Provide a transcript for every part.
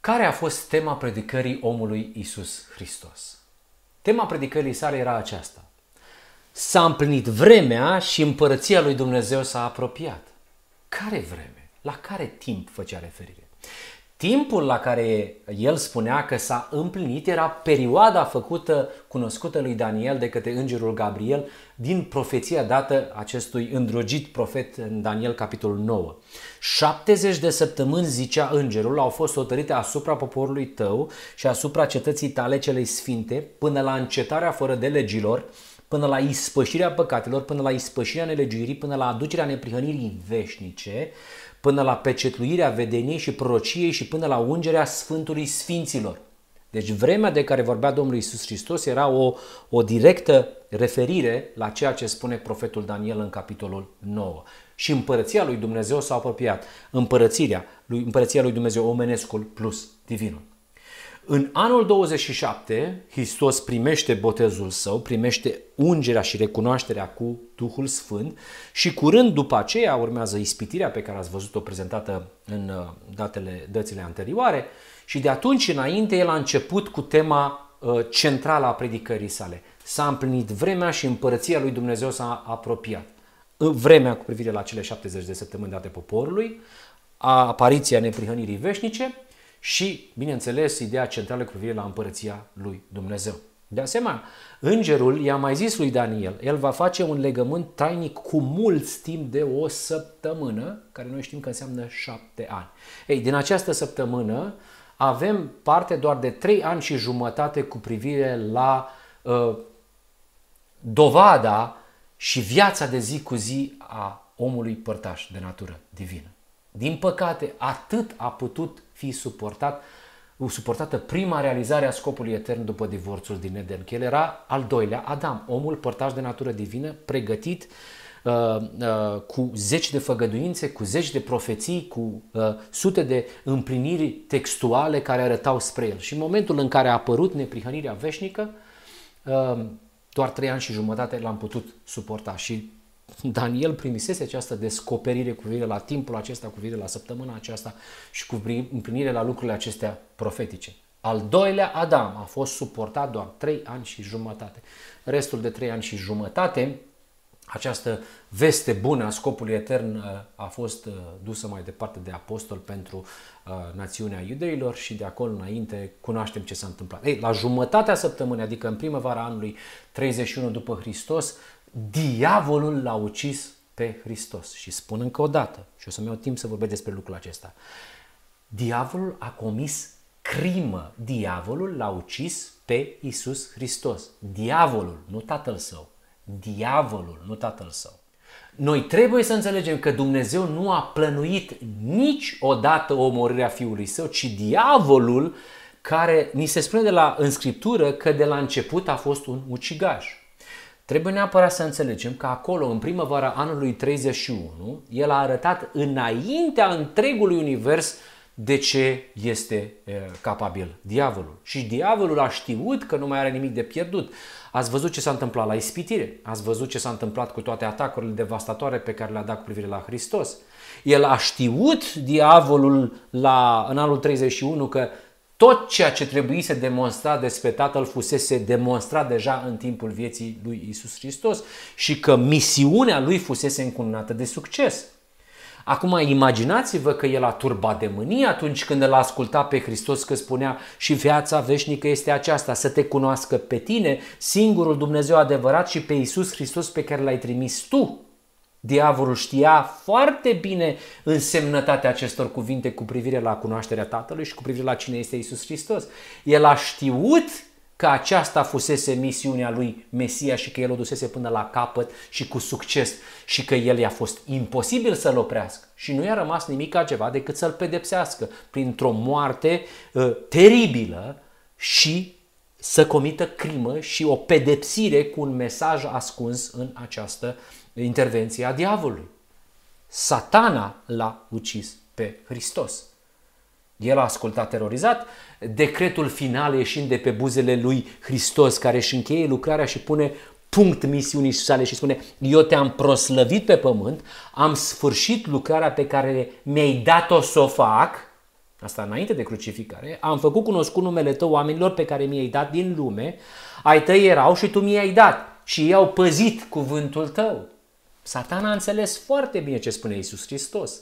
Care a fost tema predicării omului Isus Hristos? Tema predicării sale era aceasta. S-a împlinit vremea și împărăția lui Dumnezeu s-a apropiat. Care vreme? La care timp făcea referire? Timpul la care el spunea că s-a împlinit era perioada făcută, cunoscută lui Daniel de către îngerul Gabriel din profeția dată acestui îndrogit profet în Daniel capitolul 9. 70 de săptămâni, zicea îngerul, au fost hotărâte asupra poporului tău și asupra cetății tale celei sfinte până la încetarea fără de legilor, până la ispășirea păcatelor, până la ispășirea nelegiuirii, până la aducerea neprihănirii veșnice, până la pecetluirea vedeniei și prorociei și până la ungerea Sfântului Sfinților. Deci vremea de care vorbea Domnul Isus Hristos era o, o directă referire la ceea ce spune profetul Daniel în capitolul 9. Și împărăția lui Dumnezeu s-a apropiat. Împărățirea lui, împărăția lui Dumnezeu, omenescul plus divinul. În anul 27, Hristos primește botezul său, primește ungerea și recunoașterea cu Duhul Sfânt și curând după aceea urmează ispitirea pe care ați văzut-o prezentată în uh, datele, dățile anterioare și de atunci înainte el a început cu tema uh, centrală a predicării sale. S-a împlinit vremea și împărăția lui Dumnezeu s-a apropiat. Vremea cu privire la cele 70 de săptămâni date poporului, a apariția neprihănirii veșnice și, bineînțeles, ideea centrală cu privire la împărăția lui Dumnezeu. De asemenea, îngerul i-a mai zis lui Daniel, el va face un legământ tainic cu mulți timp de o săptămână, care noi știm că înseamnă șapte ani. Ei, din această săptămână avem parte doar de trei ani și jumătate cu privire la uh, dovada și viața de zi cu zi a omului părtaș de natură divină. Din păcate, atât a putut fi suportat, suportată prima realizare a scopului etern după divorțul din Eden, că el era al doilea Adam, omul părtaș de natură divină, pregătit uh, uh, cu zeci de făgăduințe, cu zeci de profeții, cu uh, sute de împliniri textuale care arătau spre el. Și în momentul în care a apărut neprihănirea veșnică, uh, doar trei ani și jumătate l-am putut suporta și Daniel primisese această descoperire cu privire la timpul acesta, cu privire la săptămâna aceasta și cu împlinire la lucrurile acestea profetice. Al doilea Adam a fost suportat doar trei ani și jumătate. Restul de trei ani și jumătate, această veste bună a scopului etern uh, a fost uh, dusă mai departe de apostol pentru uh, națiunea iudeilor și de acolo înainte cunoaștem ce s-a întâmplat. Ei, la jumătatea săptămânii, adică în primăvara anului 31 după Hristos, diavolul l-a ucis pe Hristos. Și spun încă o dată, și o să-mi iau timp să vorbesc despre lucrul acesta, diavolul a comis crimă. Diavolul l-a ucis pe Isus Hristos. Diavolul, nu tatăl său. Diavolul, nu tatăl său. Noi trebuie să înțelegem că Dumnezeu nu a plănuit niciodată omorârea Fiului Său, ci diavolul care ni se spune de la, în Scriptură că de la început a fost un ucigaș. Trebuie neapărat să înțelegem că acolo, în primăvara anului 31, el a arătat înaintea întregului univers de ce este e, capabil diavolul. Și diavolul a știut că nu mai are nimic de pierdut. Ați văzut ce s-a întâmplat la ispitire, ați văzut ce s-a întâmplat cu toate atacurile devastatoare pe care le-a dat cu privire la Hristos. El a știut, diavolul, la, în anul 31 că tot ceea ce trebuise demonstra despre Tatăl fusese demonstrat deja în timpul vieții lui Isus Hristos și că misiunea lui fusese încununată de succes. Acum imaginați-vă că el a turbat de mânie atunci când îl asculta pe Hristos că spunea și viața veșnică este aceasta, să te cunoască pe tine, singurul Dumnezeu adevărat și pe Isus Hristos pe care l-ai trimis tu. Diavolul știa foarte bine însemnătatea acestor cuvinte cu privire la cunoașterea Tatălui și cu privire la cine este Isus Hristos. El a știut că aceasta fusese misiunea lui Mesia și că el o dusese până la capăt și cu succes și că el i-a fost imposibil să-l oprească și nu i-a rămas nimic altceva decât să-l pedepsească printr-o moarte uh, teribilă și să comită crimă și o pedepsire cu un mesaj ascuns în această intervenție a diavolului. Satana l-a ucis pe Hristos. El a ascultat terorizat, decretul final ieșind de pe buzele lui Hristos, care își încheie lucrarea și pune punct misiunii sale și spune eu te-am proslăvit pe pământ, am sfârșit lucrarea pe care mi-ai dat-o să o fac, asta înainte de crucificare, am făcut cunoscut numele tău oamenilor pe care mi-ai dat din lume, ai tăi erau și tu mi-ai dat și ei au păzit cuvântul tău. Satana a înțeles foarte bine ce spune Isus Hristos.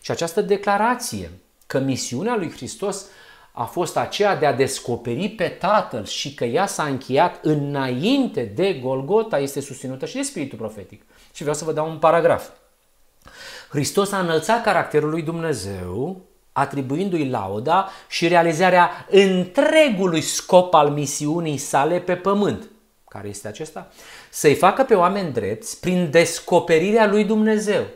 Și această declarație că misiunea lui Hristos a fost aceea de a descoperi pe Tatăl și că ea s-a încheiat înainte de Golgota este susținută și de Spiritul Profetic. Și vreau să vă dau un paragraf. Hristos a înălțat caracterul lui Dumnezeu, atribuindu-i lauda și realizarea întregului scop al misiunii sale pe pământ. Care este acesta? Să-i facă pe oameni drepți prin descoperirea lui Dumnezeu.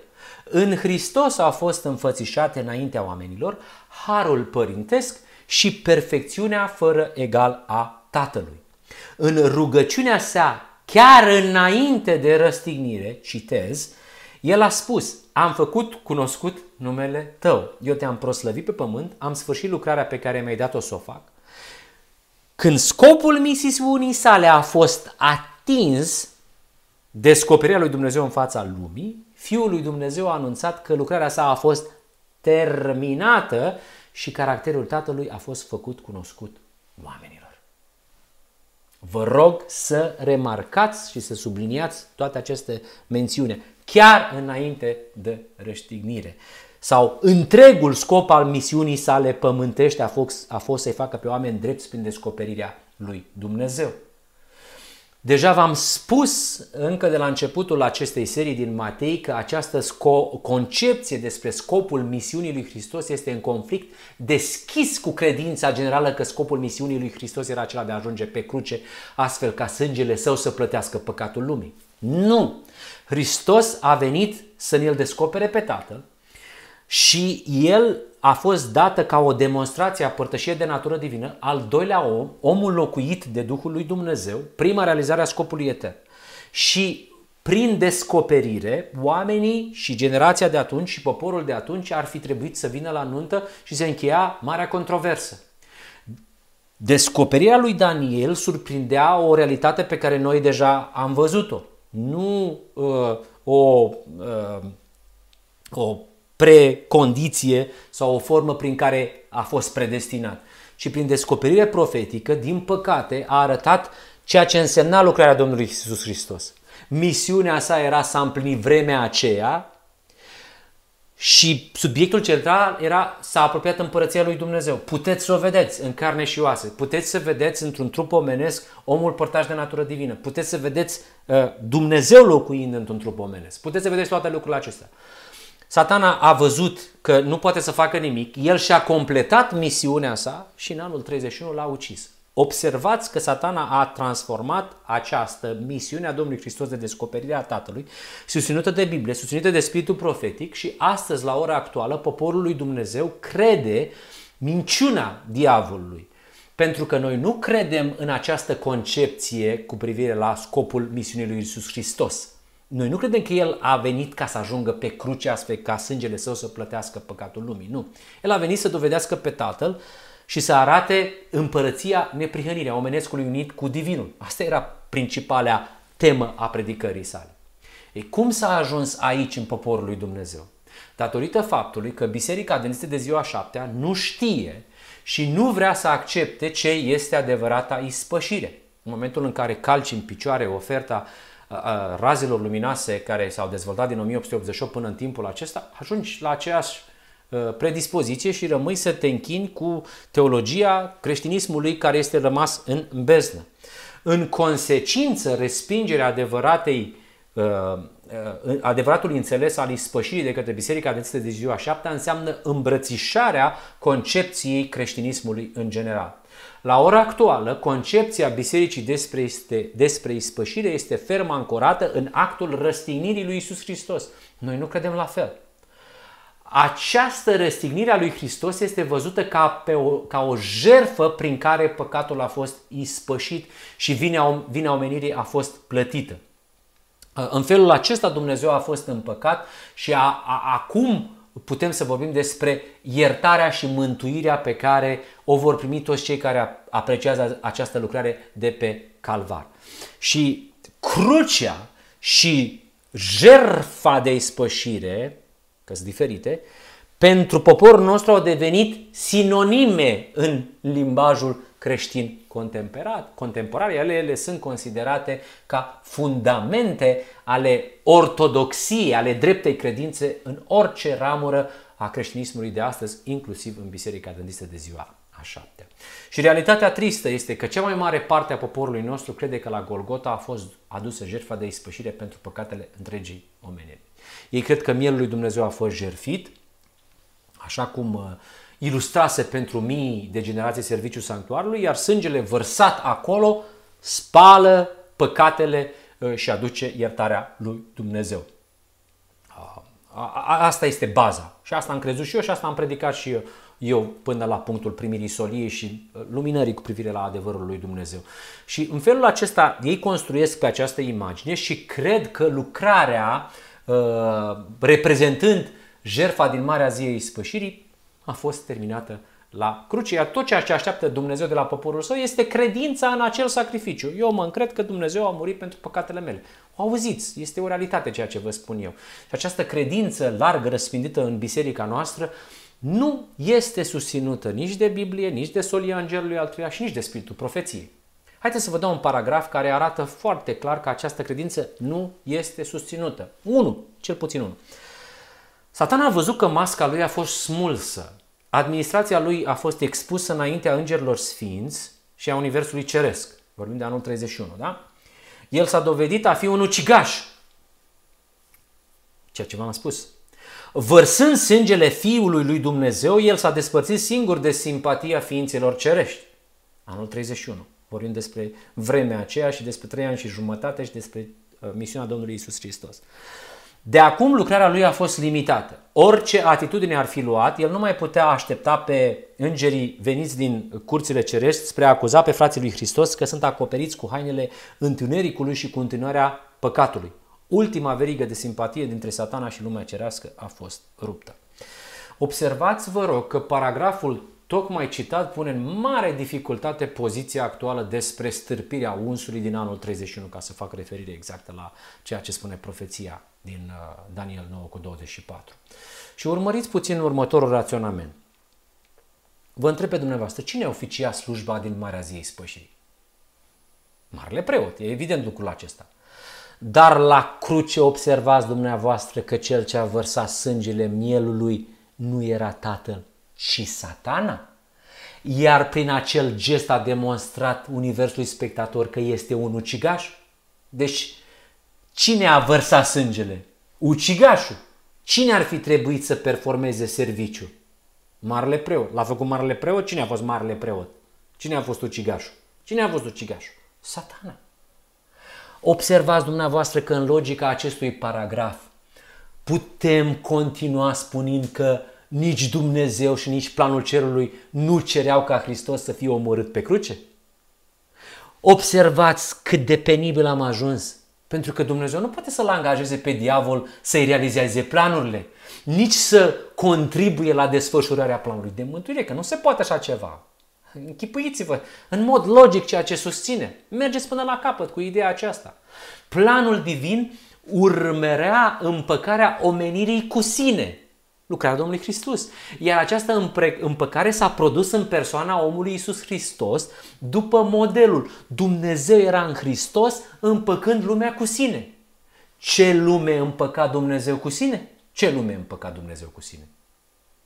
În Hristos au fost înfățișate înaintea oamenilor harul părintesc și perfecțiunea fără egal a Tatălui. În rugăciunea sa, chiar înainte de răstignire, citez, el a spus, am făcut cunoscut numele tău. Eu te-am proslăvit pe pământ, am sfârșit lucrarea pe care mi-ai dat-o să o fac. Când scopul misiunii sale a fost atins, descoperirea lui Dumnezeu în fața lumii, Fiul lui Dumnezeu a anunțat că lucrarea sa a fost terminată și caracterul Tatălui a fost făcut cunoscut oamenilor. Vă rog să remarcați și să subliniați toate aceste mențiune, chiar înainte de răstignire. Sau întregul scop al misiunii sale pământește a fost, a fost să-i facă pe oameni drepți prin descoperirea lui Dumnezeu. Deja v-am spus încă de la începutul acestei serii din Matei că această sco- concepție despre scopul misiunii lui Hristos este în conflict deschis cu credința generală că scopul misiunii lui Hristos era acela de a ajunge pe cruce astfel ca sângele său să plătească păcatul lumii. Nu! Hristos a venit să ne-l descopere pe Tatăl și el a fost dată ca o demonstrație a părtășiei de natură divină, al doilea om, omul locuit de Duhul lui Dumnezeu, prima realizare a scopului etern. Și prin descoperire, oamenii și generația de atunci și poporul de atunci ar fi trebuit să vină la nuntă și se încheia marea controversă. Descoperirea lui Daniel surprindea o realitate pe care noi deja am văzut-o. Nu uh, o, uh, o precondiție sau o formă prin care a fost predestinat. Și prin descoperire profetică, din păcate, a arătat ceea ce însemna lucrarea Domnului Isus Hristos. Misiunea sa era să împlini vremea aceea și subiectul central era să apropiat împărăția lui Dumnezeu. Puteți să o vedeți în carne și oase. Puteți să vedeți într-un trup omenesc omul părtaș de natură divină. Puteți să vedeți uh, Dumnezeu locuind într-un trup omenesc. Puteți să vedeți toate lucrurile acestea. Satana a văzut că nu poate să facă nimic, el și-a completat misiunea sa și în anul 31 l-a ucis. Observați că satana a transformat această misiune a Domnului Hristos de descoperire a Tatălui, susținută de Biblie, susținută de Spiritul Profetic și astăzi, la ora actuală, poporul lui Dumnezeu crede minciuna diavolului. Pentru că noi nu credem în această concepție cu privire la scopul misiunii lui Isus Hristos. Noi nu credem că El a venit ca să ajungă pe cruce astfel ca sângele său să plătească păcatul lumii. Nu. El a venit să dovedească pe Tatăl și să arate împărăția neprihănirea omenescului unit cu divinul. Asta era principala temă a predicării sale. E cum s-a ajuns aici în poporul lui Dumnezeu? Datorită faptului că Biserica Adventistă de ziua șaptea nu știe și nu vrea să accepte ce este adevărata ispășire. În momentul în care calci în picioare oferta razelor luminoase care s-au dezvoltat din 1888 până în timpul acesta, ajungi la aceeași predispoziție și rămâi să te închini cu teologia creștinismului care este rămas în beznă. În consecință, respingerea adevăratei adevăratului înțeles al ispășirii de către Biserica Adventistă de ziua șaptea înseamnă îmbrățișarea concepției creștinismului în general. La ora actuală, concepția bisericii despre, este, despre ispășire este ferm ancorată în actul răstignirii lui Isus Hristos. Noi nu credem la fel. Această răstignire a lui Hristos este văzută ca, pe o, ca o jerfă prin care păcatul a fost ispășit și vina, vina omenirii a fost plătită. În felul acesta Dumnezeu a fost împăcat și a, a, acum putem să vorbim despre iertarea și mântuirea pe care o vor primi toți cei care apreciază această lucrare de pe calvar. Și crucea și jerfa de ispășire, că sunt diferite, pentru poporul nostru au devenit sinonime în limbajul creștin contemporar. contemporar. Ele, ele sunt considerate ca fundamente ale ortodoxiei, ale dreptei credințe în orice ramură a creștinismului de astăzi, inclusiv în Biserica Adventistă de ziua a șaptea. Și realitatea tristă este că cea mai mare parte a poporului nostru crede că la Golgota a fost adusă jertfa de ispășire pentru păcatele întregii omeniri. Ei cred că mielul lui Dumnezeu a fost jertfit, așa cum uh, ilustrase pentru mii de generații serviciul sanctuarului, iar sângele vărsat acolo spală păcatele uh, și aduce iertarea lui Dumnezeu. Asta este baza. Și asta am crezut și eu și asta am predicat și eu, eu până la punctul primirii soliei și uh, luminării cu privire la adevărul lui Dumnezeu. Și în felul acesta ei construiesc pe această imagine și cred că lucrarea uh, reprezentând jertfa din Marea Ziei Spășirii a fost terminată la cruce. Iar tot ceea ce așteaptă Dumnezeu de la poporul său este credința în acel sacrificiu. Eu mă încred că Dumnezeu a murit pentru păcatele mele. O auziți, este o realitate ceea ce vă spun eu. Și această credință largă răspândită în biserica noastră nu este susținută nici de Biblie, nici de solia Îngerului Altuia și nici de Spiritul Profeției. Haideți să vă dau un paragraf care arată foarte clar că această credință nu este susținută. 1, cel puțin 1. Satan a văzut că masca lui a fost smulsă. Administrația lui a fost expusă înaintea îngerilor sfinți și a Universului Ceresc. Vorbim de anul 31, da? El s-a dovedit a fi un ucigaș. Ceea ce v-am spus. Vărsând sângele Fiului lui Dumnezeu, el s-a despărțit singur de simpatia ființelor cerești. Anul 31. Vorbim despre vremea aceea și despre trei ani și jumătate și despre uh, misiunea Domnului Isus Hristos. De acum lucrarea lui a fost limitată. Orice atitudine ar fi luat, el nu mai putea aștepta pe îngerii veniți din curțile cerești spre a acuza pe frații lui Hristos că sunt acoperiți cu hainele întunericului și cu întâlnirea păcatului. Ultima verigă de simpatie dintre satana și lumea cerească a fost ruptă. Observați, vă rog, că paragraful tocmai citat pune în mare dificultate poziția actuală despre stârpirea unsului din anul 31, ca să fac referire exactă la ceea ce spune profeția din uh, Daniel 9 cu 24. Și urmăriți puțin următorul raționament. Vă întreb pe dumneavoastră, cine oficia slujba din Marea Ziei Spășirii? Marele preot, e evident lucrul acesta. Dar la cruce observați dumneavoastră că cel ce a vărsat sângele mielului nu era tatăl, ci satana. Iar prin acel gest a demonstrat universului spectator că este un ucigaș. Deci, cine a vărsat sângele? Ucigașul. Cine ar fi trebuit să performeze serviciu? Marele preot. L-a făcut marele preot? Cine a fost marele preot? Cine a fost ucigașul? Cine a fost ucigașul? Satana. Observați dumneavoastră că în logica acestui paragraf putem continua spunând că nici Dumnezeu și nici planul cerului nu cereau ca Hristos să fie omorât pe cruce? Observați cât de penibil am ajuns. Pentru că Dumnezeu nu poate să-l angajeze pe diavol să-i realizeze planurile, nici să contribuie la desfășurarea planului de mântuire, că nu se poate așa ceva. Închipuiți-vă în mod logic ceea ce susține. Mergeți până la capăt cu ideea aceasta. Planul divin urmărea împăcarea omenirii cu sine, lucrarea Domnului Hristos. Iar această împăcare s-a produs în persoana omului Isus Hristos după modelul Dumnezeu era în Hristos împăcând lumea cu sine. Ce lume împăca Dumnezeu cu sine? Ce lume împăca Dumnezeu cu sine?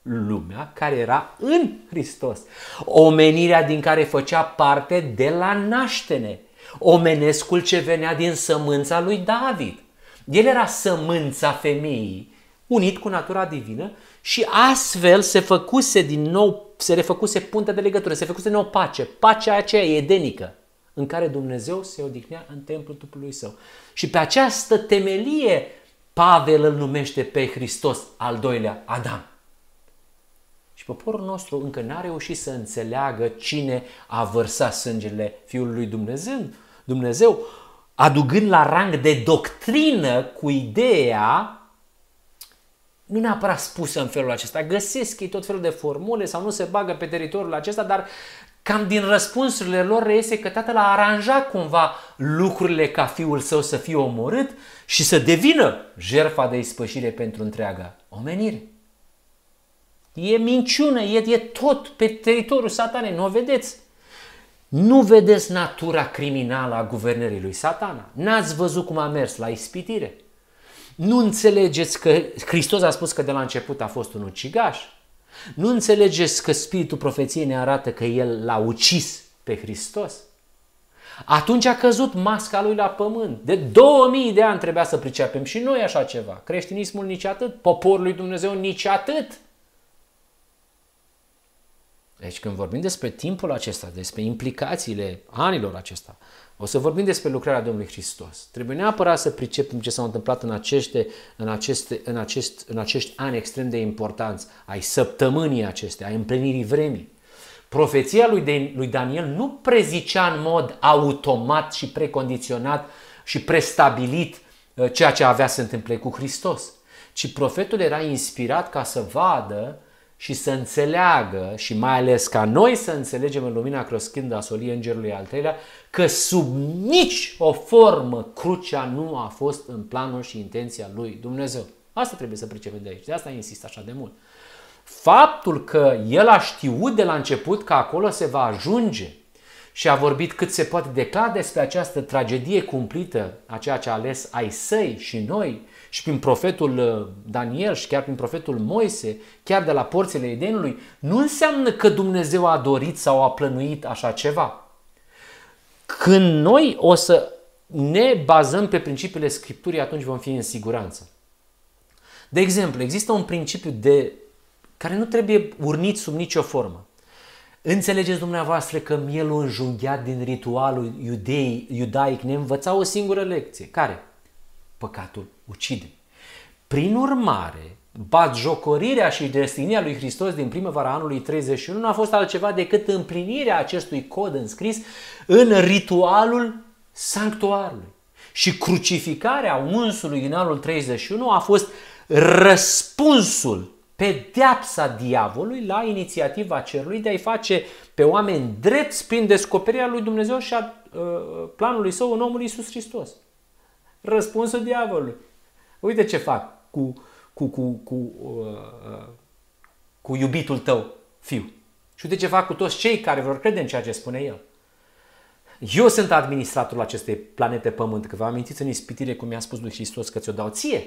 lumea care era în Hristos. Omenirea din care făcea parte de la naștere. Omenescul ce venea din sămânța lui David. El era sămânța femeii, unit cu natura divină și astfel se făcuse din nou, se refăcuse puntea de legătură, se făcuse din nou pace, pacea aceea edenică în care Dumnezeu se odihnea în templul trupului său. Și pe această temelie Pavel îl numește pe Hristos al doilea Adam. Și poporul nostru încă n-a reușit să înțeleagă cine a vărsat sângele Fiului lui Dumnezeu, Dumnezeu, aducând la rang de doctrină cu ideea nu neapărat spusă în felul acesta, găsesc ei tot felul de formule sau nu se bagă pe teritoriul acesta, dar cam din răspunsurile lor reiese că tatăl a aranjat cumva lucrurile ca fiul său să fie omorât și să devină jertfa de ispășire pentru întreaga omenire. E minciună, e, e tot pe teritoriul satanei, nu o vedeți? Nu vedeți natura criminală a guvernării lui satana. N-ați văzut cum a mers la ispitire. Nu înțelegeți că Hristos a spus că de la început a fost un ucigaș. Nu înțelegeți că Spiritul Profeției ne arată că El l-a ucis pe Hristos. Atunci a căzut masca lui la pământ. De 2000 de ani trebuia să pricepem și noi așa ceva. Creștinismul nici atât, poporul lui Dumnezeu nici atât. Deci când vorbim despre timpul acesta, despre implicațiile anilor acesta, o să vorbim despre lucrarea Domnului Hristos. Trebuie neapărat să pricepem ce s-a întâmplat în, aceste, în, aceste, în, acest, în acești ani extrem de importanți, ai săptămânii acestea, ai împlinirii vremii. Profeția lui, de, lui Daniel nu prezicea în mod automat și precondiționat și prestabilit uh, ceea ce avea să se întâmple cu Hristos, ci profetul era inspirat ca să vadă și să înțeleagă și mai ales ca noi să înțelegem în lumina croscândă a solii îngerului al treilea că sub nici o formă crucea nu a fost în planul și intenția lui Dumnezeu. Asta trebuie să pricepem de aici. De asta insist așa de mult. Faptul că el a știut de la început că acolo se va ajunge și a vorbit cât se poate de clar despre această tragedie cumplită a ceea ce a ales ai săi și noi și prin profetul uh, Daniel și chiar prin profetul Moise, chiar de la porțile Edenului, nu înseamnă că Dumnezeu a dorit sau a plănuit așa ceva. Când noi o să ne bazăm pe principiile Scripturii, atunci vom fi în siguranță. De exemplu, există un principiu de care nu trebuie urnit sub nicio formă. Înțelegeți dumneavoastră că mielul înjunghiat din ritualul iudei, iudaic ne învăța o singură lecție. Care? Păcatul ucide. Prin urmare, batjocorirea și destinia lui Hristos din primăvara anului 31 nu a fost altceva decât împlinirea acestui cod înscris în ritualul sanctuarului. Și crucificarea unsului din anul 31 a fost răspunsul pedeapsa diavolului la inițiativa cerului de a-i face pe oameni drepți prin descoperirea lui Dumnezeu și a uh, planului său în omul Iisus Hristos. Răspunsul diavolului. Uite ce fac cu, cu, cu, cu, uh, uh, cu iubitul tău, fiu. Și uite ce fac cu toți cei care vor crede în ceea ce spune el. Eu sunt administratorul acestei planete Pământ, că vă amintiți în ispitire cum mi-a spus lui Hristos că ți-o dau ție.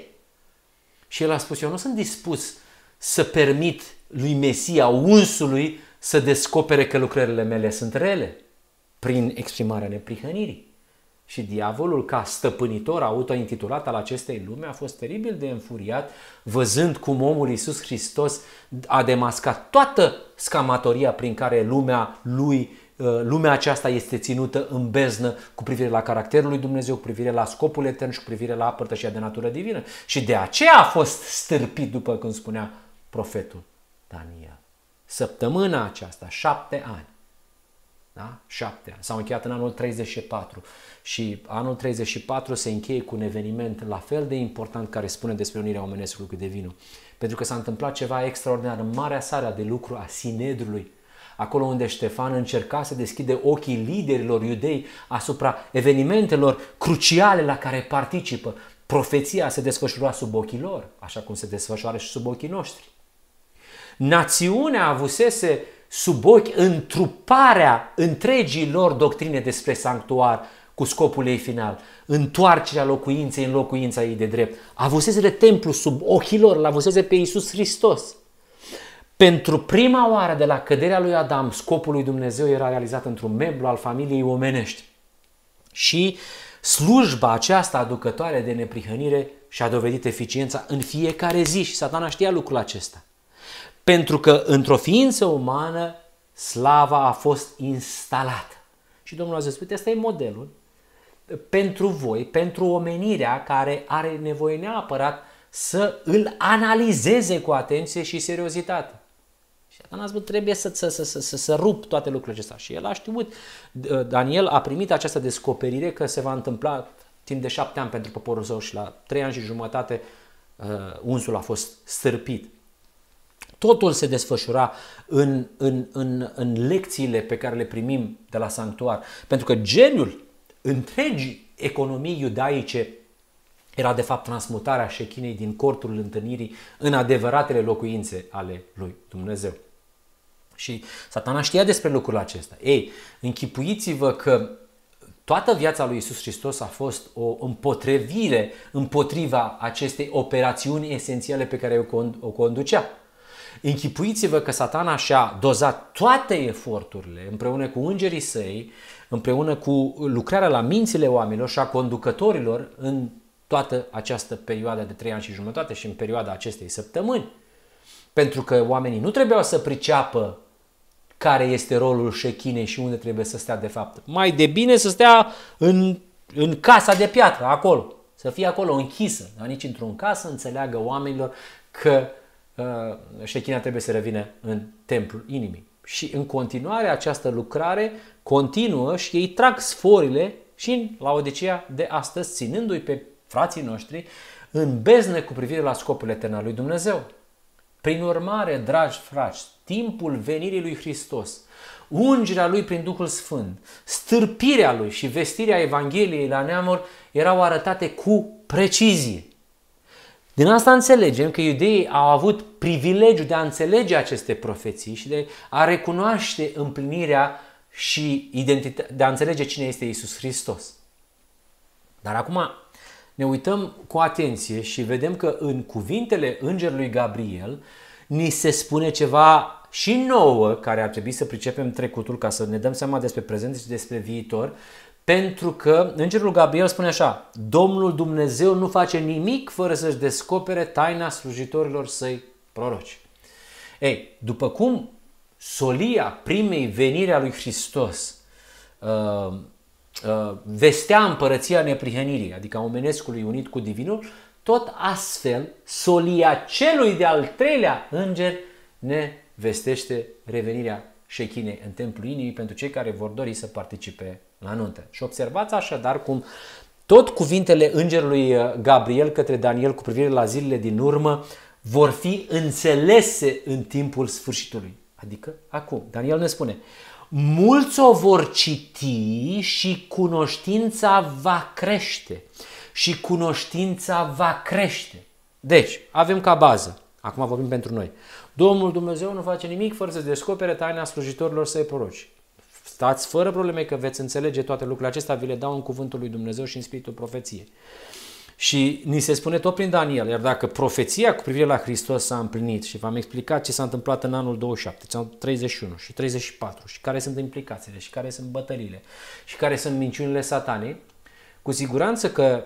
Și el a spus, eu nu sunt dispus să permit lui Mesia, unsului, să descopere că lucrările mele sunt rele prin exprimarea neprihănirii. Și diavolul, ca stăpânitor autointitulat al acestei lume, a fost teribil de înfuriat, văzând cum omul Iisus Hristos a demascat toată scamatoria prin care lumea lui, uh, lumea aceasta este ținută în beznă cu privire la caracterul lui Dumnezeu, cu privire la scopul etern și cu privire la părtășia de natură divină. Și de aceea a fost stârpit, după cum spunea profetul Daniel. Săptămâna aceasta, șapte ani, da? Șapte ani. S-au încheiat în anul 34 și anul 34 se încheie cu un eveniment la fel de important care spune despre unirea omenescului cu devinul. Pentru că s-a întâmplat ceva extraordinar în marea seara de lucru a Sinedrului, acolo unde Ștefan încerca să deschide ochii liderilor iudei asupra evenimentelor cruciale la care participă. Profeția se desfășura sub ochii lor, așa cum se desfășoară și sub ochii noștri. Națiunea avusese sub ochi întruparea întregii lor doctrine despre sanctuar cu scopul ei final, întoarcerea locuinței în locuința ei de drept. Avusese de templu sub ochii lor, l avusese pe Iisus Hristos. Pentru prima oară de la căderea lui Adam, scopul lui Dumnezeu era realizat într-un membru al familiei omenești. Și slujba aceasta aducătoare de neprihănire și-a dovedit eficiența în fiecare zi și satana știa lucrul acesta. Pentru că într-o ființă umană slava a fost instalată. Și Domnul a zis, uite, ăsta e modelul pentru voi, pentru omenirea care are nevoie neapărat să îl analizeze cu atenție și seriozitate. Și atunci a zis, trebuie să, să, să, să, să rup toate lucrurile acestea. Și el a știut, Daniel a primit această descoperire că se va întâmpla timp de șapte ani pentru poporul său și la trei ani și jumătate uh, unsul a fost stârpit. Totul se desfășura în, în, în, în lecțiile pe care le primim de la sanctuar. Pentru că geniul întregii economii iudaice era de fapt transmutarea șechinei din cortul întâlnirii în adevăratele locuințe ale lui Dumnezeu. Și satana știa despre lucrul acesta. Ei, închipuiți-vă că toată viața lui Isus Hristos a fost o împotrivire împotriva acestei operațiuni esențiale pe care o conducea. Închipuiți-vă că satana și-a dozat toate eforturile împreună cu îngerii săi, împreună cu lucrarea la mințile oamenilor și a conducătorilor în toată această perioadă de trei ani și jumătate și în perioada acestei săptămâni. Pentru că oamenii nu trebuiau să priceapă care este rolul șechinei și unde trebuie să stea de fapt. Mai de bine să stea în, în casa de piatră, acolo. Să fie acolo închisă, dar nici într-un caz să înțeleagă oamenilor că uh, șechina trebuie să revină în templul inimii. Și în continuare această lucrare continuă și ei trag sforile și la Odisea de astăzi, ținându-i pe frații noștri în bezne cu privire la scopul etern al lui Dumnezeu. Prin urmare, dragi frați, timpul venirii lui Hristos, ungerea lui prin Duhul Sfânt, stârpirea lui și vestirea Evangheliei la neamuri erau arătate cu precizie. Din asta înțelegem că iudeii au avut privilegiul de a înțelege aceste profeții și de a recunoaște împlinirea și de a înțelege cine este Isus Hristos. Dar acum ne uităm cu atenție și vedem că în cuvintele îngerului Gabriel ni se spune ceva și nouă, care ar trebui să pricepem trecutul ca să ne dăm seama despre prezent și despre viitor, pentru că Îngerul Gabriel spune așa, Domnul Dumnezeu nu face nimic fără să-și descopere taina slujitorilor săi proroci. Ei, după cum solia primei veniri a lui Hristos uh, uh, vestea împărăția neprihănirii, adică a omenescului unit cu divinul, tot astfel solia celui de-al treilea înger ne vestește revenirea șechinei în templul inimii pentru cei care vor dori să participe la nuntă. Și observați așadar cum tot cuvintele îngerului uh, Gabriel către Daniel cu privire la zilele din urmă vor fi înțelese în timpul sfârșitului. Adică acum. Daniel ne spune, mulți o vor citi și cunoștința va crește. Și cunoștința va crește. Deci, avem ca bază, acum vorbim pentru noi, Domnul Dumnezeu nu face nimic fără să descopere taina slujitorilor săi proroci. Stați fără probleme că veți înțelege toate lucrurile acestea, vi le dau în cuvântul lui Dumnezeu și în spiritul profeției. Și ni se spune tot prin Daniel, iar dacă profeția cu privire la Hristos s-a împlinit și v-am explicat ce s-a întâmplat în anul 27, 31 și 34 și care sunt implicațiile și care sunt bătăliile și care sunt minciunile satanei, cu siguranță că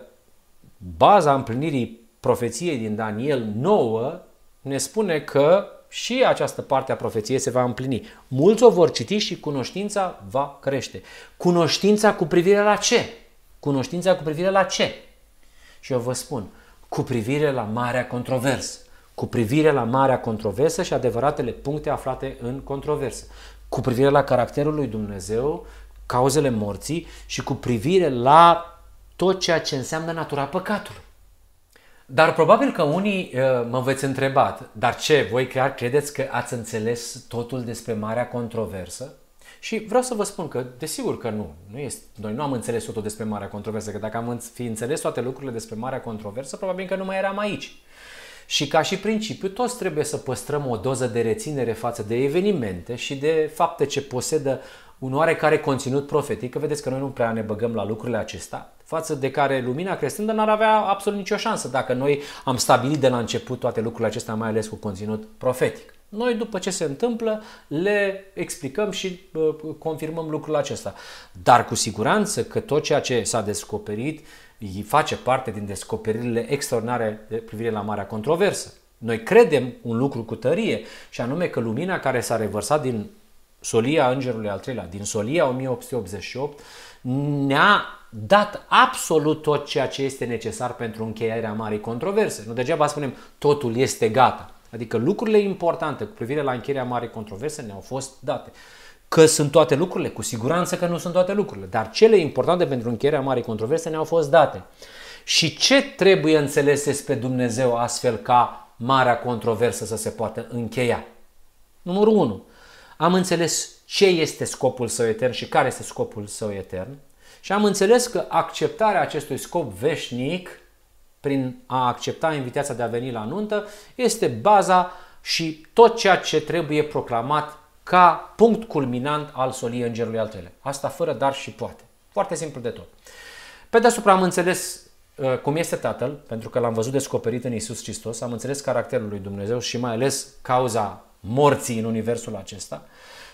baza împlinirii profeției din Daniel 9 ne spune că și această parte a profeției se va împlini. Mulți o vor citi și cunoștința va crește. Cunoștința cu privire la ce? Cunoștința cu privire la ce? Și eu vă spun, cu privire la marea controversă. Cu privire la marea controversă și adevăratele puncte aflate în controversă. Cu privire la caracterul lui Dumnezeu, cauzele morții și cu privire la tot ceea ce înseamnă natura păcatului. Dar probabil că unii uh, mă veți întreba, dar ce, voi chiar credeți că ați înțeles totul despre marea controversă? Și vreau să vă spun că, desigur că nu. nu este, noi nu am înțeles totul despre marea controversă, că dacă am fi înțeles toate lucrurile despre marea controversă, probabil că nu mai eram aici. Și ca și principiu, toți trebuie să păstrăm o doză de reținere față de evenimente și de fapte ce posedă un oarecare conținut profetic, că vedeți că noi nu prea ne băgăm la lucrurile acestea, față de care lumina creștină n-ar avea absolut nicio șansă dacă noi am stabilit de la început toate lucrurile acestea, mai ales cu conținut profetic. Noi, după ce se întâmplă, le explicăm și uh, confirmăm lucrul acesta. Dar cu siguranță că tot ceea ce s-a descoperit face parte din descoperirile extraordinare de privire la marea controversă. Noi credem un lucru cu tărie și anume că lumina care s-a revărsat din solia Îngerului al treilea, din solia 1888, ne-a dat absolut tot ceea ce este necesar pentru încheierea marii controverse. Nu degeaba spunem totul este gata. Adică lucrurile importante cu privire la încheierea marii controverse ne-au fost date. Că sunt toate lucrurile? Cu siguranță că nu sunt toate lucrurile. Dar cele importante pentru încheierea marii controverse ne-au fost date. Și ce trebuie înțeles despre Dumnezeu astfel ca marea controversă să se poată încheia? Numărul 1. Am înțeles ce este scopul său etern și care este scopul său etern și am înțeles că acceptarea acestui scop veșnic prin a accepta invitația de a veni la nuntă, este baza și tot ceea ce trebuie proclamat ca punct culminant al soliei îngerului al treilea. Asta fără dar și poate. Foarte simplu de tot. Pe deasupra am înțeles uh, cum este Tatăl, pentru că l-am văzut descoperit în Isus Hristos, am înțeles caracterul lui Dumnezeu și mai ales cauza morții în universul acesta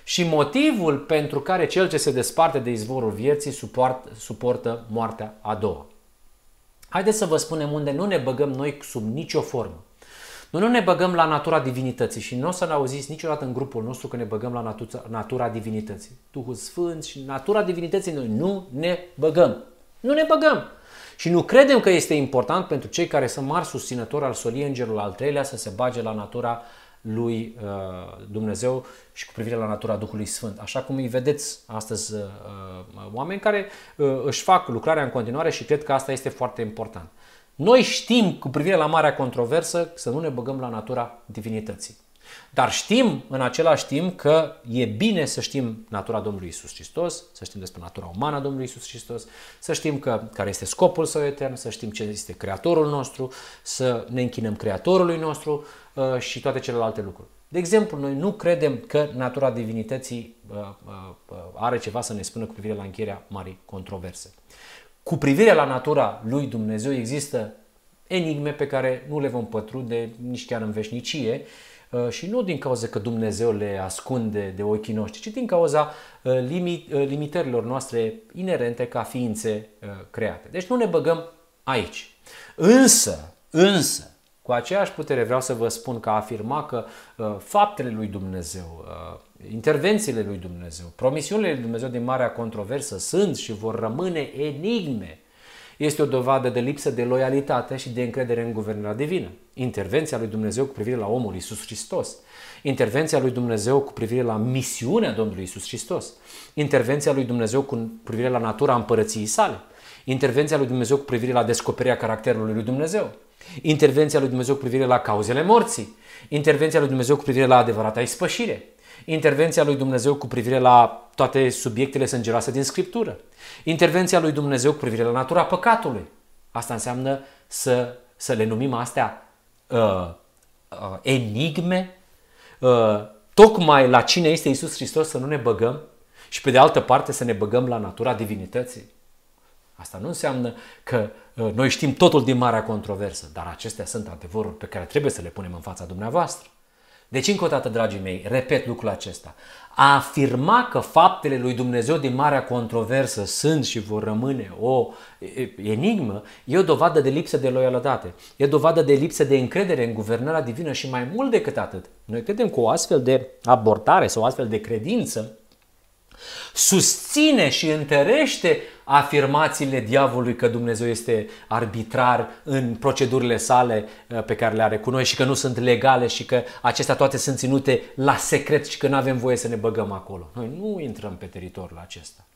și motivul pentru care cel ce se desparte de izvorul vieții suport, suportă moartea a doua. Haideți să vă spunem unde nu ne băgăm noi sub nicio formă. Noi nu ne băgăm la natura divinității și nu o să ne auziți niciodată în grupul nostru că ne băgăm la natura, natura divinității. Duhul Sfânt și natura divinității noi nu ne băgăm. Nu ne băgăm. Și nu credem că este important pentru cei care sunt mari susținători al soliei îngerului al treilea să se bage la natura lui uh, Dumnezeu și cu privire la natura Duhului Sfânt. Așa cum îi vedeți astăzi uh, uh, oameni care își fac lucrarea în continuare și cred că asta este foarte important. Noi știm cu privire la marea controversă să nu ne băgăm la natura divinității. Dar știm în același timp că e bine să știm natura Domnului Isus Hristos, să știm despre natura umană a Domnului Isus Hristos, să știm că, care este scopul său etern, să știm ce este Creatorul nostru, să ne închinăm Creatorului nostru uh, și toate celelalte lucruri. De exemplu, noi nu credem că natura divinității uh, uh, are ceva să ne spună cu privire la încheierea marii controverse. Cu privire la natura lui Dumnezeu există enigme pe care nu le vom pătrude nici chiar în veșnicie, Uh, și nu din cauza că Dumnezeu le ascunde de ochii noștri, ci din cauza uh, limit, uh, limitărilor noastre inerente ca ființe create. Deci nu ne băgăm aici. Însă, însă, cu aceeași putere vreau să vă spun că afirma că uh, faptele lui Dumnezeu, uh, intervențiile lui Dumnezeu, promisiunile lui Dumnezeu din marea controversă sunt și vor rămâne enigme este o dovadă de lipsă de loialitate și de încredere în guvernarea divină. Intervenția lui Dumnezeu cu privire la omul Isus Hristos. Intervenția lui Dumnezeu cu privire la misiunea Domnului Isus Hristos. Intervenția lui Dumnezeu cu privire la natura împărăției sale. Intervenția lui Dumnezeu cu privire la descoperirea caracterului lui Dumnezeu. Intervenția lui Dumnezeu cu privire la cauzele morții. Intervenția lui Dumnezeu cu privire la adevărata ispășire intervenția lui Dumnezeu cu privire la toate subiectele sângeroase din Scriptură, intervenția lui Dumnezeu cu privire la natura păcatului. Asta înseamnă să, să le numim astea uh, uh, enigme, uh, tocmai la cine este Isus Hristos să nu ne băgăm și pe de altă parte să ne băgăm la natura divinității. Asta nu înseamnă că uh, noi știm totul din marea controversă, dar acestea sunt adevăruri pe care trebuie să le punem în fața dumneavoastră. Deci, încă o dată, dragii mei, repet lucrul acesta. A afirma că faptele lui Dumnezeu din marea controversă sunt și vor rămâne o enigmă, e o dovadă de lipsă de loialitate. E o dovadă de lipsă de încredere în guvernarea divină și mai mult decât atât. Noi credem că o astfel de abordare sau o astfel de credință susține și întărește afirmațiile diavolului că Dumnezeu este arbitrar în procedurile sale uh, pe care le are cu noi și că nu sunt legale și că acestea toate sunt ținute la secret și că nu avem voie să ne băgăm acolo. Noi nu intrăm pe teritoriul acesta.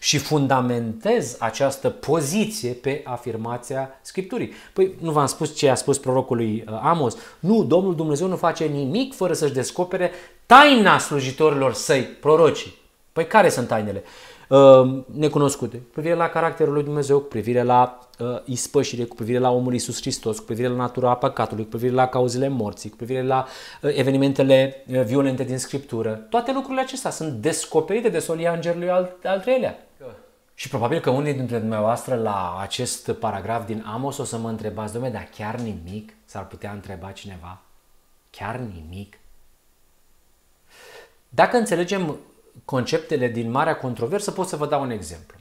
Și fundamentez această poziție pe afirmația Scripturii. Păi nu v-am spus ce a spus prorocului uh, Amos? Nu, Domnul Dumnezeu nu face nimic fără să-și descopere taina slujitorilor săi, prorocii. Păi care sunt tainele? Uh, necunoscute, cu privire la caracterul lui Dumnezeu, cu privire la uh, ispășire, cu privire la omul Iisus Hristos, cu privire la natura păcatului, cu privire la cauzele morții, cu privire la uh, evenimentele uh, violente din Scriptură. Toate lucrurile acestea sunt descoperite de solia Îngerului al, al treilea. Și probabil că unii dintre dumneavoastră la acest paragraf din Amos o să mă întrebați, domnule, dar chiar nimic? S-ar putea întreba cineva. Chiar nimic? Dacă înțelegem conceptele din marea controversă, pot să vă dau un exemplu.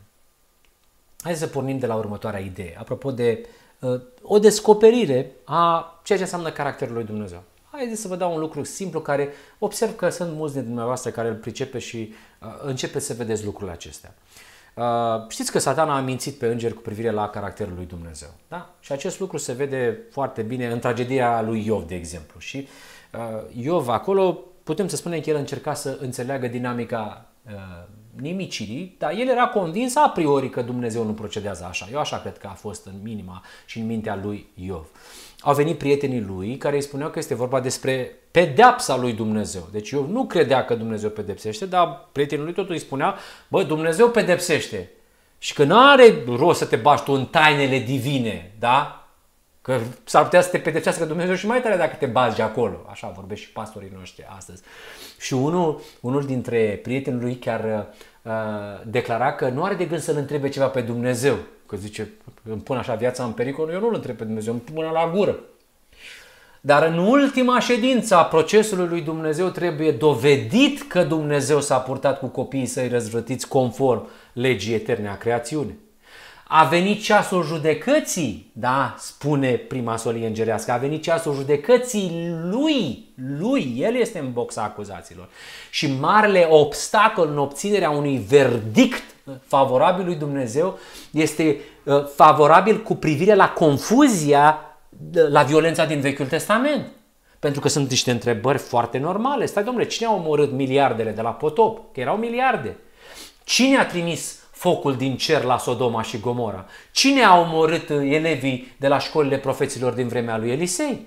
Hai să pornim de la următoarea idee, apropo de uh, o descoperire a ceea ce înseamnă caracterul lui Dumnezeu. Haideți să vă dau un lucru simplu care observ că sunt mulți dintre dumneavoastră care îl pricepe și uh, începe să vedeți lucrurile acestea. Uh, știți că satana a mințit pe îngeri cu privire la caracterul lui Dumnezeu. Da? Și acest lucru se vede foarte bine în tragedia lui Iov, de exemplu. Și uh, Iov acolo putem să spunem că el încerca să înțeleagă dinamica uh, nimicirii, dar el era convins a priori că Dumnezeu nu procedează așa. Eu așa cred că a fost în minima și în mintea lui Iov. Au venit prietenii lui care îi spuneau că este vorba despre pedeapsa lui Dumnezeu. Deci eu nu credea că Dumnezeu pedepsește, dar prietenii lui totul îi spunea, bă, Dumnezeu pedepsește. Și că nu are rost să te bași tu în tainele divine, da? Că s-ar putea să te pedepsească Dumnezeu și mai tare dacă te bazi acolo. Așa vorbesc și pastorii noștri astăzi. Și unul, unul dintre prietenii lui chiar uh, declara că nu are de gând să-L întrebe ceva pe Dumnezeu. Că zice, îmi pun așa viața în pericol, eu nu-L întreb pe Dumnezeu, îmi pun la gură. Dar în ultima ședință a procesului lui Dumnezeu trebuie dovedit că Dumnezeu s-a purtat cu copiii săi răzvrătiți conform legii eterne a creațiunii. A venit ceasul judecății, da, spune prima solie îngerească, a venit ceasul judecății lui, lui, el este în boxa acuzaților. Și marele obstacol în obținerea unui verdict favorabil lui Dumnezeu este uh, favorabil cu privire la confuzia, la violența din Vechiul Testament. Pentru că sunt niște întrebări foarte normale. Stai, domnule, cine a omorât miliardele de la potop? Că erau miliarde. Cine a trimis focul din cer la Sodoma și Gomora? Cine a omorât elevii de la școlile profeților din vremea lui Elisei?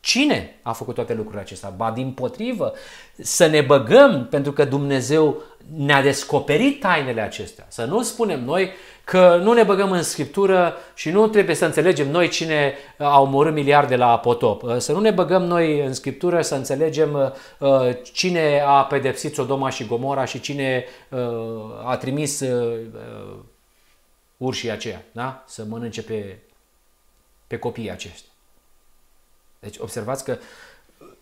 Cine a făcut toate lucrurile acestea? Ba din potrivă, să ne băgăm pentru că Dumnezeu ne-a descoperit tainele acestea. Să nu spunem noi că nu ne băgăm în Scriptură și nu trebuie să înțelegem noi cine a omorât miliarde la potop. Să nu ne băgăm noi în Scriptură să înțelegem uh, cine a pedepsit Sodoma și Gomora și cine uh, a trimis uh, urșii aceia da? să mănânce pe, pe copiii aceștia. Deci observați că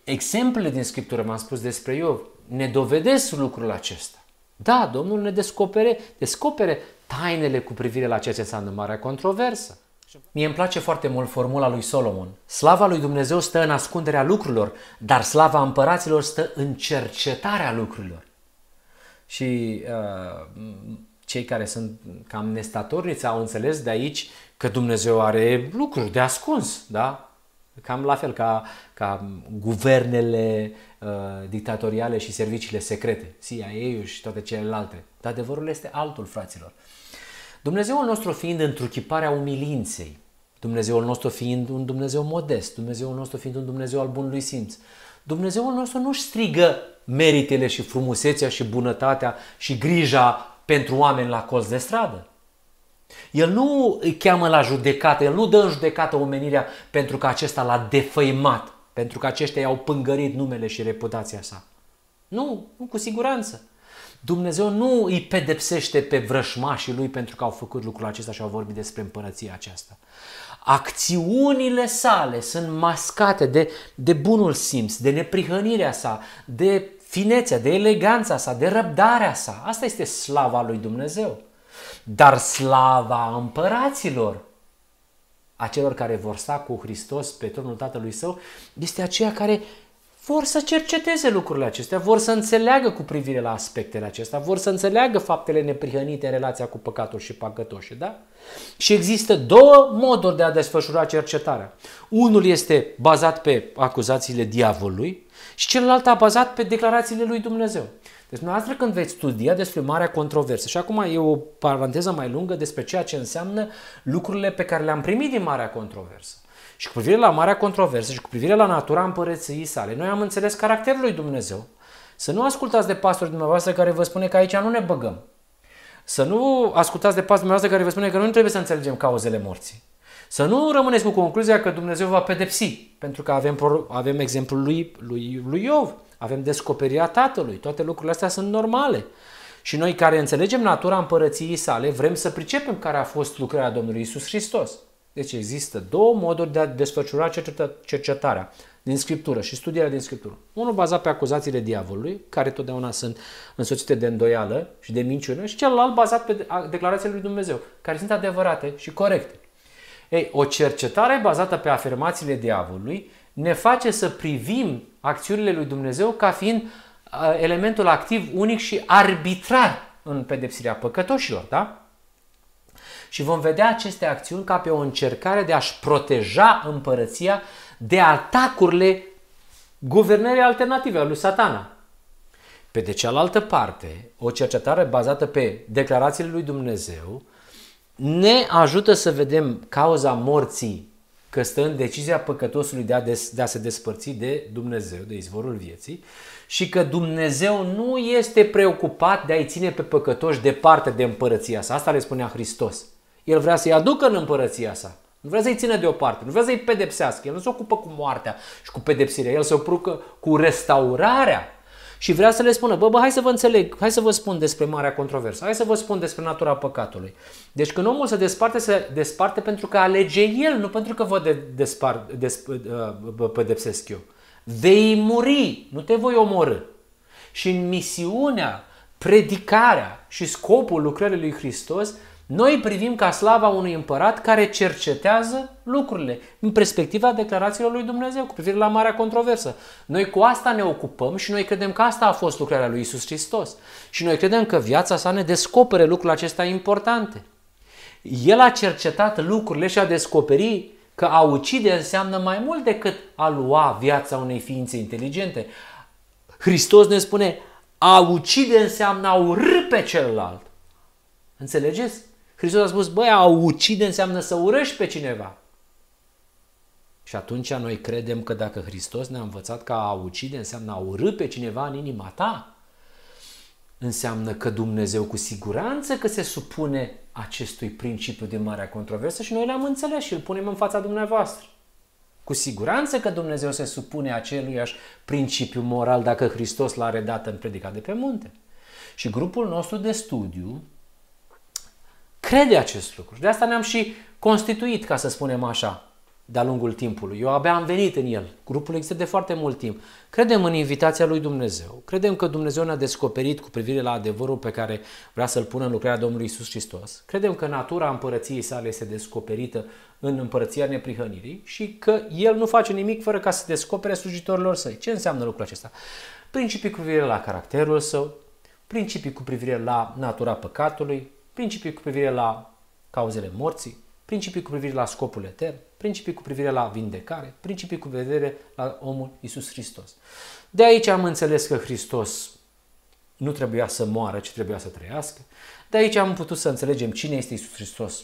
exemplele din Scriptură, m-am spus despre Iov, ne dovedesc lucrul acesta. Da, Domnul ne descopere, descopere tainele cu privire la ceea ce înseamnă marea controversă. Mie îmi place foarte mult formula lui Solomon. Slava lui Dumnezeu stă în ascunderea lucrurilor, dar slava împăraților stă în cercetarea lucrurilor. Și uh, cei care sunt cam nestatorniți au înțeles de aici că Dumnezeu are lucruri de ascuns, da? Cam la fel ca, ca guvernele uh, dictatoriale și serviciile secrete, CIA-ul și toate celelalte. Dar adevărul este altul, fraților. Dumnezeul nostru fiind întruchiparea umilinței, Dumnezeul nostru fiind un Dumnezeu modest, Dumnezeul nostru fiind un Dumnezeu al bunului simț, Dumnezeul nostru nu strigă meritele și frumusețea și bunătatea și grija pentru oameni la colț de stradă. El nu îi cheamă la judecată, el nu dă în judecată omenirea pentru că acesta l-a defăimat, pentru că aceștia i-au pângărit numele și reputația sa. Nu, nu cu siguranță. Dumnezeu nu îi pedepsește pe vrășmașii lui pentru că au făcut lucrul acesta și au vorbit despre împărăția aceasta. Acțiunile sale sunt mascate de, de bunul simț, de neprihănirea sa, de finețea, de eleganța sa, de răbdarea sa. Asta este slava lui Dumnezeu. Dar slava împăraților, a celor care vor sta cu Hristos pe tronul Tatălui Său, este aceea care vor să cerceteze lucrurile acestea, vor să înțeleagă cu privire la aspectele acestea, vor să înțeleagă faptele neprihănite în relația cu păcatul și păcătoșii, da? Și există două moduri de a desfășura cercetarea. Unul este bazat pe acuzațiile diavolului și celălalt a bazat pe declarațiile lui Dumnezeu. Deci, dumneavoastră, când veți studia despre marea controversă, și acum e o paranteză mai lungă despre ceea ce înseamnă lucrurile pe care le-am primit din marea controversă. Și cu privire la marea controversă și cu privire la natura împărăției sale, noi am înțeles caracterul lui Dumnezeu. Să nu ascultați de pastori dumneavoastră care vă spune că aici nu ne băgăm. Să nu ascultați de pastori dumneavoastră care vă spune că nu trebuie să înțelegem cauzele morții. Să nu rămâneți cu concluzia că Dumnezeu va pedepsi, pentru că avem, avem exemplul lui, lui, lui Iov, avem descoperirea Tatălui, toate lucrurile astea sunt normale. Și noi care înțelegem natura împărăției sale, vrem să pricepem care a fost lucrarea Domnului Isus Hristos. Deci există două moduri de a desfășura cercetarea din Scriptură și studierea din Scriptură. Unul bazat pe acuzațiile diavolului, care totdeauna sunt însoțite de îndoială și de minciună, și celălalt bazat pe declarațiile lui Dumnezeu, care sunt adevărate și corecte. Ei, o cercetare bazată pe afirmațiile diavolului ne face să privim acțiunile lui Dumnezeu ca fiind uh, elementul activ, unic și arbitrar în pedepsirea păcătoșilor, da? Și vom vedea aceste acțiuni ca pe o încercare de a-și proteja împărăția de atacurile guvernării alternative a lui satana. Pe de cealaltă parte, o cercetare bazată pe declarațiile lui Dumnezeu ne ajută să vedem cauza morții că stă în decizia păcătosului de a, des, de a se despărți de Dumnezeu, de izvorul vieții, și că Dumnezeu nu este preocupat de a-i ține pe păcătoși departe de împărăția sa. Asta le spunea Hristos. El vrea să-i aducă în împărăția sa. Nu vrea să-i țină deoparte, nu vrea să-i pedepsească. El nu se ocupă cu moartea și cu pedepsirea, el se ocupă cu restaurarea. Și vrea să le spună, bă, bă, hai să vă înțeleg, hai să vă spun despre marea controversă, hai să vă spun despre natura păcatului. Deci când omul se desparte, se desparte pentru că alege el, nu pentru că vă de, despar, des, uh, pedepsesc eu. Vei muri, nu te voi omorâ. Și în misiunea, predicarea și scopul lucrării lui Hristos noi privim ca slava unui împărat care cercetează lucrurile în perspectiva declarațiilor lui Dumnezeu cu privire la marea controversă. Noi cu asta ne ocupăm și noi credem că asta a fost lucrarea lui Isus Hristos. Și noi credem că viața sa ne descopere lucrurile acestea importante. El a cercetat lucrurile și a descoperit că a ucide înseamnă mai mult decât a lua viața unei ființe inteligente. Hristos ne spune, a ucide înseamnă a urâ pe celălalt. Înțelegeți? Hristos a spus, băi, a ucide înseamnă să urăști pe cineva. Și atunci noi credem că dacă Hristos ne-a învățat că a ucide înseamnă a urâ pe cineva în inima ta, înseamnă că Dumnezeu cu siguranță că se supune acestui principiu de marea controversă și noi le-am înțeles și îl punem în fața dumneavoastră. Cu siguranță că Dumnezeu se supune aceluiași principiu moral dacă Hristos l-a redat în predica de pe munte. Și grupul nostru de studiu crede acest lucru. De asta ne-am și constituit, ca să spunem așa, de-a lungul timpului. Eu abia am venit în el. Grupul există de foarte mult timp. Credem în invitația lui Dumnezeu. Credem că Dumnezeu ne-a descoperit cu privire la adevărul pe care vrea să-l pună în lucrarea Domnului Isus Hristos. Credem că natura împărăției sale este descoperită în împărăția neprihănirii și că El nu face nimic fără ca să descopere slujitorilor săi. Ce înseamnă lucrul acesta? Principii cu privire la caracterul său, principii cu privire la natura păcatului, principii cu privire la cauzele morții, principii cu privire la scopul etern, principii cu privire la vindecare, principii cu privire la omul Isus Hristos. De aici am înțeles că Hristos nu trebuia să moară, ci trebuia să trăiască. De aici am putut să înțelegem cine este Isus Hristos,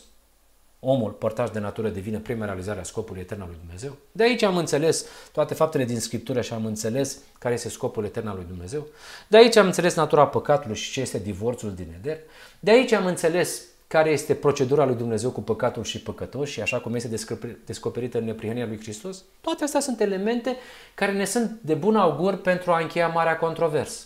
omul părtaș de natură divină, prima realizare a scopului etern al lui Dumnezeu. De aici am înțeles toate faptele din Scriptură și am înțeles care este scopul etern al lui Dumnezeu. De aici am înțeles natura păcatului și ce este divorțul din Eder. De aici am înțeles care este procedura lui Dumnezeu cu păcatul și păcătoși și așa cum este descoperită în neprihănirea lui Hristos. Toate astea sunt elemente care ne sunt de bun augur pentru a încheia marea controversă.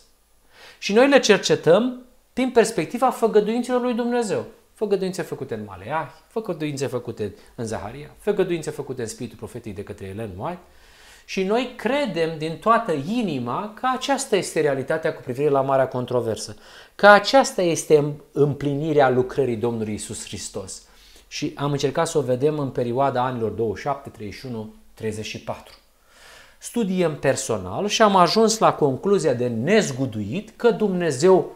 Și noi le cercetăm din perspectiva făgăduinților lui Dumnezeu. Făgăduințe făcute în Maleahi, făgăduințe făcute în Zaharia, făgăduințe făcute în Spiritul Profetic de către Ellen White, și noi credem din toată inima că aceasta este realitatea cu privire la marea controversă, că aceasta este împlinirea lucrării Domnului Isus Hristos. Și am încercat să o vedem în perioada anilor 27, 31, 34. Studiem personal și am ajuns la concluzia de nezguduit că Dumnezeu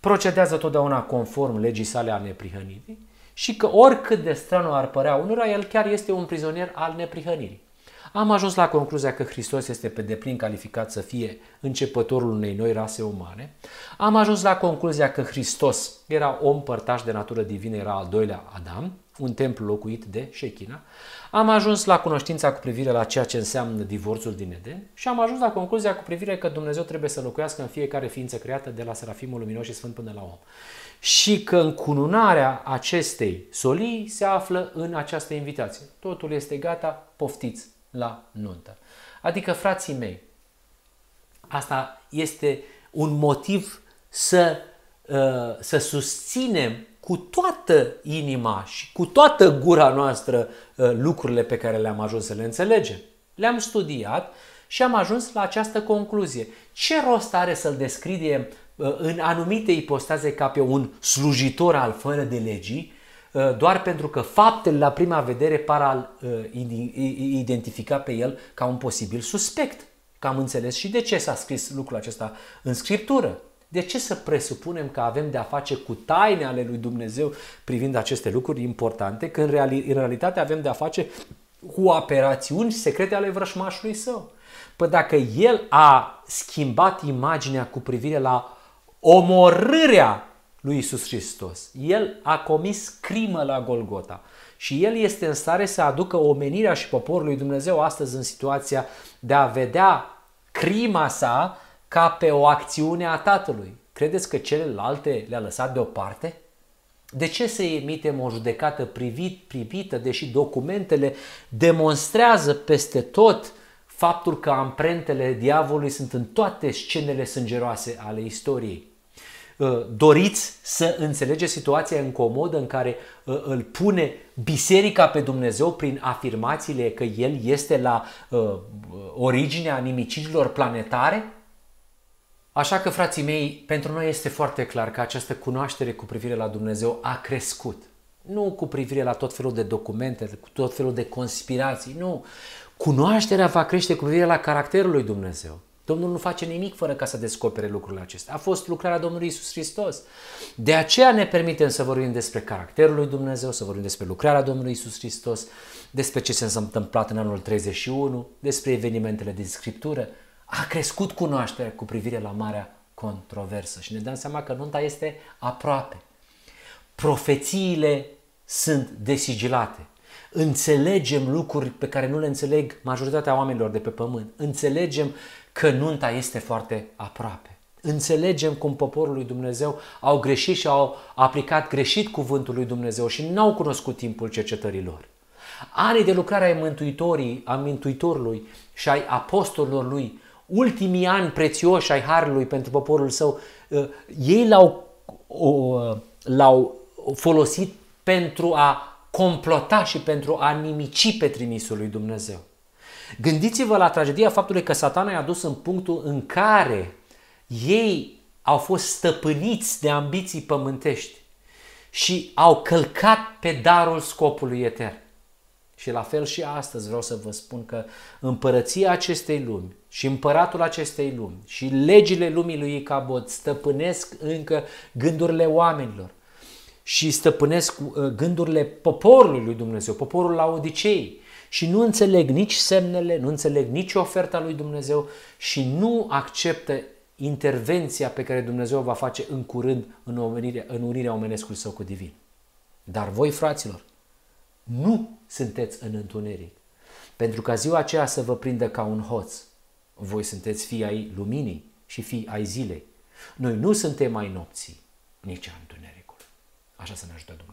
procedează totdeauna conform legii sale a neprihănirii și că oricât de stranu ar părea unora, el chiar este un prizonier al neprihănirii. Am ajuns la concluzia că Hristos este pe deplin calificat să fie începătorul unei noi rase umane. Am ajuns la concluzia că Hristos era om părtaș de natură divină, era al doilea Adam, un templu locuit de Shechina. Am ajuns la cunoștința cu privire la ceea ce înseamnă divorțul din Eden și am ajuns la concluzia cu privire că Dumnezeu trebuie să locuiască în fiecare ființă creată de la Serafimul Luminos și Sfânt până la om. Și că încununarea acestei solii se află în această invitație. Totul este gata, poftiți la nuntă. Adică, frații mei, asta este un motiv să, uh, să susținem cu toată inima și cu toată gura noastră uh, lucrurile pe care le-am ajuns să le înțelegem. Le-am studiat și am ajuns la această concluzie. Ce rost are să-l descrie uh, în anumite ipostaze ca pe un slujitor al fără de legii, uh, doar pentru că faptele la prima vedere par a identifica pe el ca un posibil suspect. Că am înțeles și de ce s-a scris lucrul acesta în scriptură. De ce să presupunem că avem de a face cu taine ale lui Dumnezeu privind aceste lucruri importante, când în realitate avem de a face cu operațiuni secrete ale vrășmașului său? Păi dacă el a schimbat imaginea cu privire la omorârea lui Isus Hristos, el a comis crimă la Golgota și el este în stare să aducă omenirea și poporul lui Dumnezeu astăzi în situația de a vedea crima sa ca pe o acțiune a Tatălui. Credeți că celelalte le-a lăsat deoparte? De ce să emitem o judecată privit, privită, deși documentele demonstrează peste tot faptul că amprentele diavolului sunt în toate scenele sângeroase ale istoriei? Uh, doriți să înțelegeți situația incomodă în care uh, îl pune biserica pe Dumnezeu prin afirmațiile că El este la uh, originea nimicirilor planetare? Așa că, frații mei, pentru noi este foarte clar că această cunoaștere cu privire la Dumnezeu a crescut. Nu cu privire la tot felul de documente, cu tot felul de conspirații, nu. Cunoașterea va crește cu privire la caracterul lui Dumnezeu. Domnul nu face nimic fără ca să descopere lucrurile acestea. A fost lucrarea Domnului Isus Hristos. De aceea ne permitem să vorbim despre caracterul lui Dumnezeu, să vorbim despre lucrarea Domnului Isus Hristos, despre ce s-a întâmplat în anul 31, despre evenimentele din Scriptură. A crescut cunoașterea cu privire la marea controversă și ne dăm seama că nunta este aproape. Profețiile sunt desigilate. Înțelegem lucruri pe care nu le înțeleg majoritatea oamenilor de pe pământ. Înțelegem că nunta este foarte aproape. Înțelegem cum poporul lui Dumnezeu au greșit și au aplicat greșit cuvântul lui Dumnezeu și n-au cunoscut timpul cercetării lor. Anii de lucrare ai Mântuitorii, a Mântuitorului și ai apostolilor lui, ultimii ani prețioși ai Harului pentru poporul său, uh, ei l-au, l-au folosit pentru a complota și pentru a nimici pe trimisul lui Dumnezeu. Gândiți-vă la tragedia faptului că satana i-a dus în punctul în care ei au fost stăpâniți de ambiții pământești și au călcat pe darul scopului etern. Și la fel și astăzi vreau să vă spun că împărăția acestei lumi și împăratul acestei lumi și legile lumii lui Icabod stăpânesc încă gândurile oamenilor și stăpânesc uh, gândurile poporului lui Dumnezeu, poporul la Odicei și nu înțeleg nici semnele, nu înțeleg nici oferta lui Dumnezeu și nu acceptă intervenția pe care Dumnezeu va face în curând în, omenirea, în unirea omenescului său cu divin. Dar voi, fraților, nu sunteți în întuneric, pentru ca ziua aceea să vă prindă ca un hoț. Voi sunteți fii ai luminii și fii ai zilei. Noi nu suntem ai nopții, nici a întunericului. Așa să ne ajute Dumnezeu.